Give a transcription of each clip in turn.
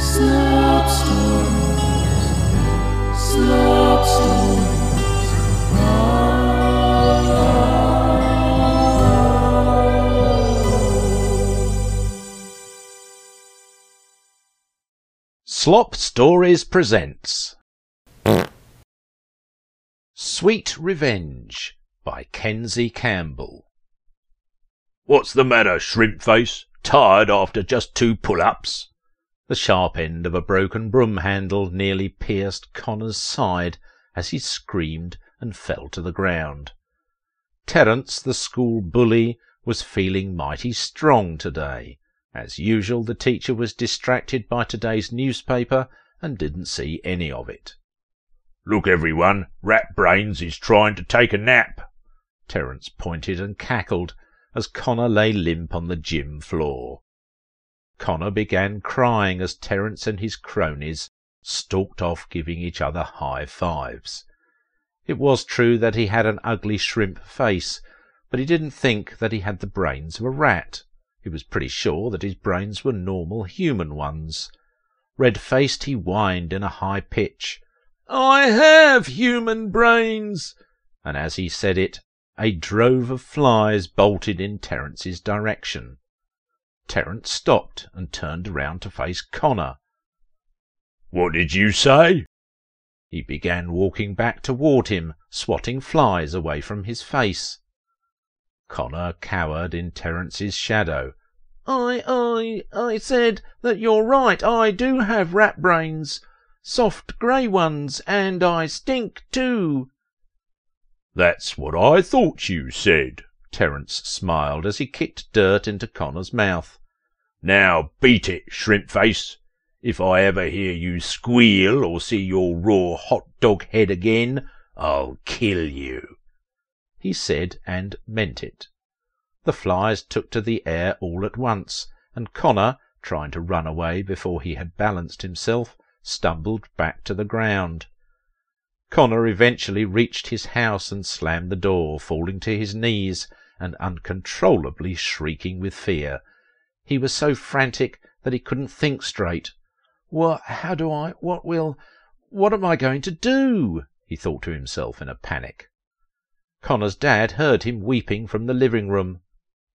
Slop stories. Slop stories. Slop Stories presents Sweet Revenge by Kenzie Campbell. What's the matter, shrimp face? Tired after just two pull ups? The sharp end of a broken broom handle nearly pierced Connor's side as he screamed and fell to the ground. Terence, the school bully, was feeling mighty strong today. As usual, the teacher was distracted by today's newspaper and didn't see any of it. Look, everyone, Rat Brains is trying to take a nap. Terence pointed and cackled as Connor lay limp on the gym floor. Connor began crying as Terence and his cronies stalked off giving each other high fives. It was true that he had an ugly shrimp face, but he didn't think that he had the brains of a rat. He was pretty sure that his brains were normal human ones. Red-faced, he whined in a high pitch, I have human brains! And as he said it, a drove of flies bolted in Terence's direction. Terence stopped and turned round to face Connor. What did you say? He began walking back toward him, swatting flies away from his face. Connor cowered in Terence's shadow. I, I, I said that you're right. I do have rat brains. Soft grey ones, and I stink too. That's what I thought you said. Terence smiled as he kicked dirt into Connor's mouth. Now beat it, shrimp face. If I ever hear you squeal or see your raw hot dog head again, I'll kill you. He said and meant it. The flies took to the air all at once, and Connor, trying to run away before he had balanced himself, stumbled back to the ground. Connor eventually reached his house and slammed the door, falling to his knees and uncontrollably shrieking with fear. He was so frantic that he couldn't think straight. What? How do I? What will? What am I going to do? he thought to himself in a panic. Connor's dad heard him weeping from the living room.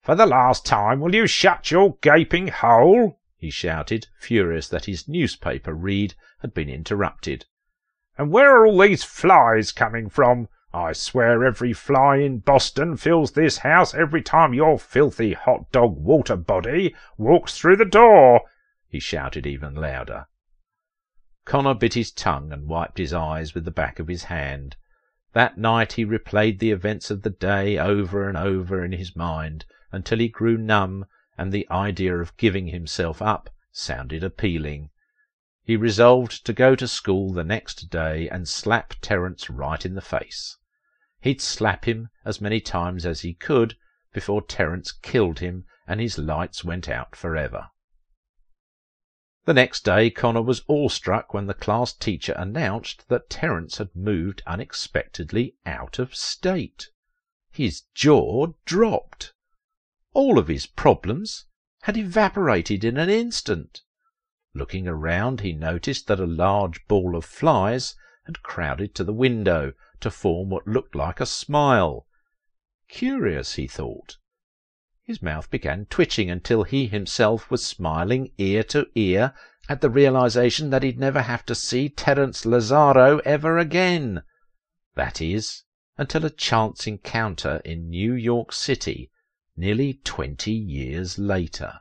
For the last time, will you shut your gaping hole? he shouted, furious that his newspaper read had been interrupted. And where are all these flies coming from? I swear every fly in Boston fills this house every time your filthy hot dog water body walks through the door, he shouted even louder. Connor bit his tongue and wiped his eyes with the back of his hand. That night he replayed the events of the day over and over in his mind until he grew numb and the idea of giving himself up sounded appealing. He resolved to go to school the next day and slap Terence right in the face. He'd slap him as many times as he could before Terence killed him and his lights went out forever. The next day Connor was awestruck when the class teacher announced that Terence had moved unexpectedly out of state. His jaw dropped. All of his problems had evaporated in an instant. Looking around, he noticed that a large ball of flies had crowded to the window to form what looked like a smile. Curious, he thought. His mouth began twitching until he himself was smiling ear to ear at the realization that he'd never have to see Terence Lazaro ever again. That is, until a chance encounter in New York City nearly twenty years later.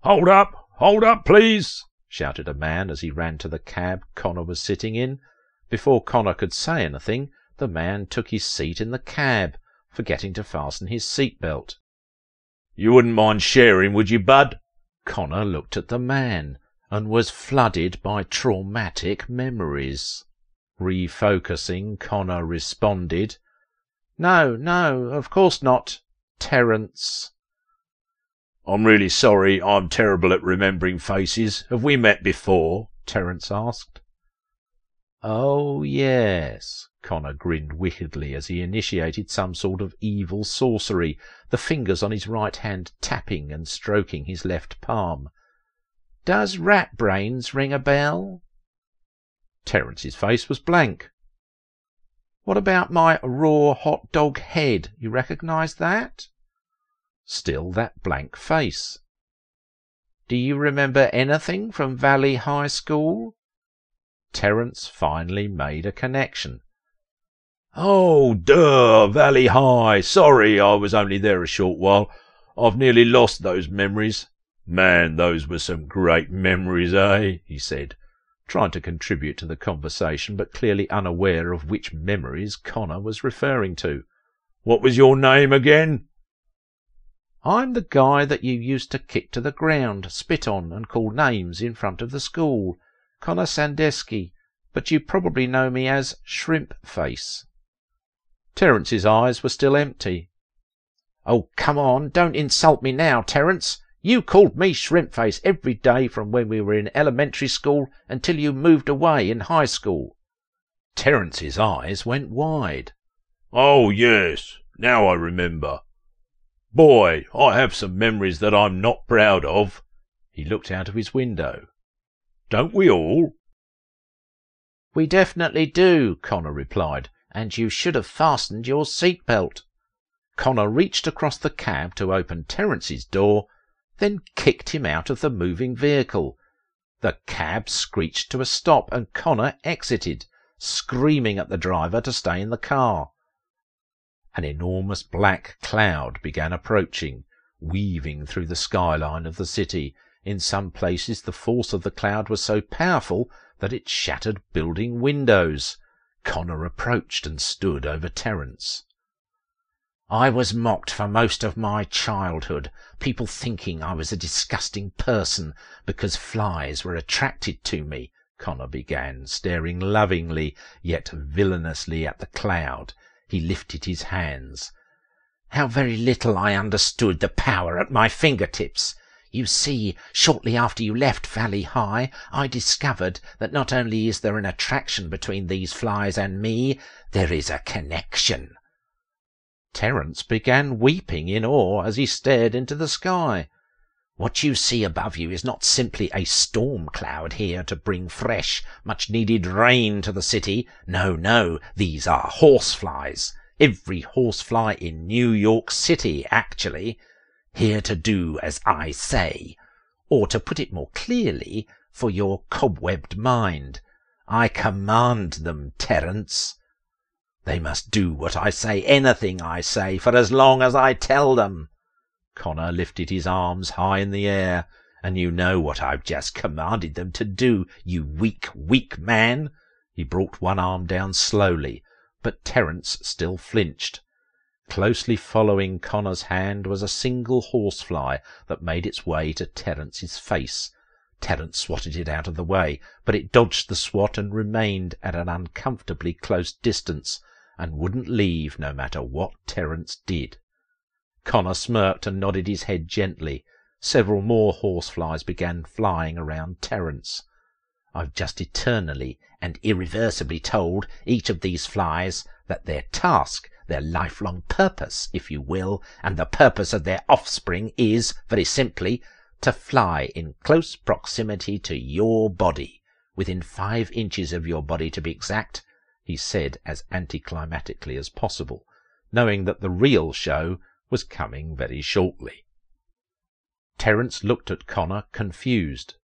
Hold up! Hold up, please! shouted a man as he ran to the cab Connor was sitting in. Before Connor could say anything, the man took his seat in the cab, forgetting to fasten his seat belt. You wouldn't mind sharing, would you, bud? Connor looked at the man and was flooded by traumatic memories. Refocusing, Connor responded, No, no, of course not. Terence. I'm really sorry. I'm terrible at remembering faces. Have we met before? Terence asked. Oh, yes. Connor grinned wickedly as he initiated some sort of evil sorcery, the fingers on his right hand tapping and stroking his left palm. Does rat brains ring a bell? Terence's face was blank. What about my raw hot dog head? You recognise that? Still that blank face. Do you remember anything from Valley High School? Terence finally made a connection. Oh, duh, Valley High. Sorry, I was only there a short while. I've nearly lost those memories. Man, those were some great memories, eh? he said, trying to contribute to the conversation, but clearly unaware of which memories Connor was referring to. What was your name again? I'm the guy that you used to kick to the ground, spit on, and call names in front of the school. Connor Sandesky, but you probably know me as Shrimp Face. Terence's eyes were still empty. Oh, come on, don't insult me now, Terence. You called me Shrimp Face every day from when we were in elementary school until you moved away in high school. Terence's eyes went wide. Oh, yes, now I remember. Boy, I have some memories that I'm not proud of. He looked out of his window. Don't we all? We definitely do, Connor replied, and you should have fastened your seat belt. Connor reached across the cab to open Terence's door, then kicked him out of the moving vehicle. The cab screeched to a stop, and Connor exited, screaming at the driver to stay in the car. An enormous black cloud began approaching, weaving through the skyline of the city. In some places the force of the cloud was so powerful that it shattered building windows. Connor approached and stood over Terence. I was mocked for most of my childhood, people thinking I was a disgusting person because flies were attracted to me, Connor began, staring lovingly yet villainously at the cloud. He lifted his hands. How very little I understood the power at my fingertips! You see, shortly after you left Valley High, I discovered that not only is there an attraction between these flies and me, there is a connection. Terence began weeping in awe as he stared into the sky. What you see above you is not simply a storm cloud here to bring fresh, much needed rain to the city. No, no, these are horseflies. Every horsefly in New York City, actually. Here to do as I say. Or to put it more clearly, for your cobwebbed mind. I command them, Terence. They must do what I say, anything I say, for as long as I tell them. Connor lifted his arms high in the air. And you know what I've just commanded them to do, you weak, weak man. He brought one arm down slowly, but Terence still flinched. Closely following Connor's hand was a single horsefly that made its way to Terence's face. Terence swatted it out of the way, but it dodged the swat and remained at an uncomfortably close distance, and wouldn't leave no matter what Terence did. Connor smirked and nodded his head gently. Several more horseflies began flying around Terence. I've just eternally and irreversibly told each of these flies that their task, their lifelong purpose, if you will, and the purpose of their offspring is, very simply, to fly in close proximity to your body, within five inches of your body to be exact, he said as anticlimactically as possible, knowing that the real show was coming very shortly. Terence looked at Connor, confused.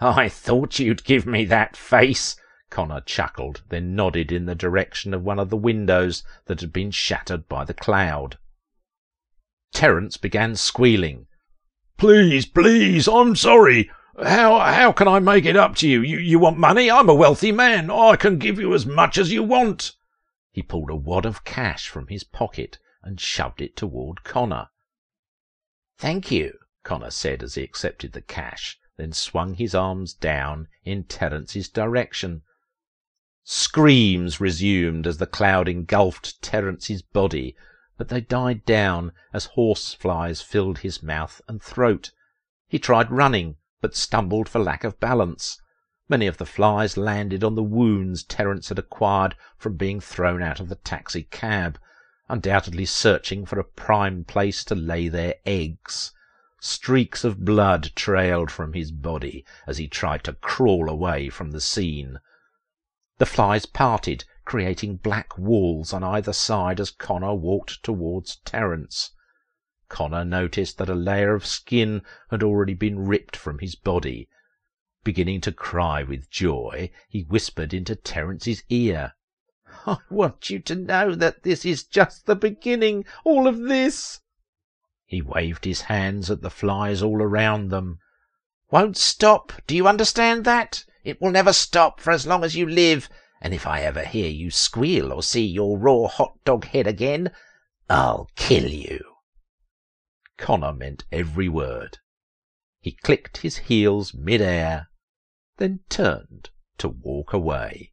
I thought you'd give me that face, Connor chuckled, then nodded in the direction of one of the windows that had been shattered by the cloud. Terence began squealing. Please, please, I'm sorry. How how can I make it up to you? You you want money? I'm a wealthy man. I can give you as much as you want. He pulled a wad of cash from his pocket and shoved it toward Connor. Thank you, Connor said as he accepted the cash, then swung his arms down in Terence's direction. Screams resumed as the cloud engulfed Terence's body, but they died down as horseflies filled his mouth and throat. He tried running, but stumbled for lack of balance. Many of the flies landed on the wounds Terence had acquired from being thrown out of the taxi cab, undoubtedly searching for a prime place to lay their eggs. Streaks of blood trailed from his body as he tried to crawl away from the scene. The flies parted, creating black walls on either side as Connor walked towards Terence. Connor noticed that a layer of skin had already been ripped from his body. Beginning to cry with joy, he whispered into Terence's ear. I want you to know that this is just the beginning, all of this. He waved his hands at the flies all around them. Won't stop, do you understand that? It will never stop for as long as you live, and if I ever hear you squeal or see your raw hot dog head again, I'll kill you. Connor meant every word. He clicked his heels mid-air, then turned to walk away.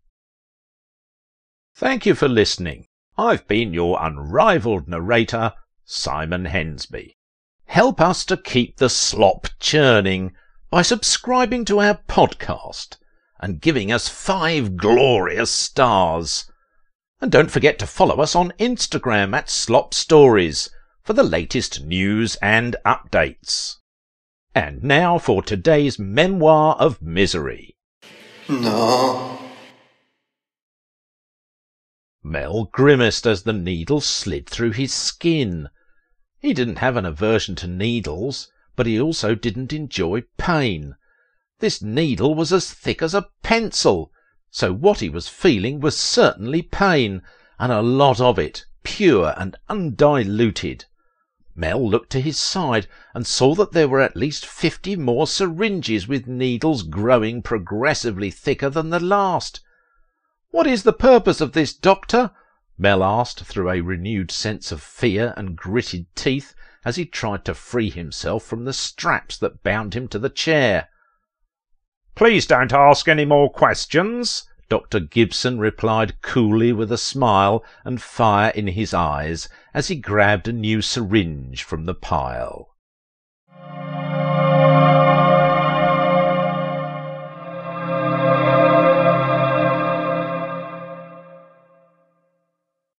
Thank you for listening. I've been your unrivaled narrator, Simon Hensby. Help us to keep the slop churning by subscribing to our podcast and giving us five glorious stars. And don't forget to follow us on Instagram at Slop Stories for the latest news and updates. And now for today's memoir of misery. No. Mel grimaced as the needle slid through his skin. He didn't have an aversion to needles, but he also didn't enjoy pain. This needle was as thick as a pencil, so what he was feeling was certainly pain, and a lot of it, pure and undiluted. Mel looked to his side and saw that there were at least fifty more syringes with needles growing progressively thicker than the last. What is the purpose of this, doctor? Mel asked through a renewed sense of fear and gritted teeth as he tried to free himself from the straps that bound him to the chair. Please don't ask any more questions, Dr. Gibson replied coolly with a smile and fire in his eyes as he grabbed a new syringe from the pile.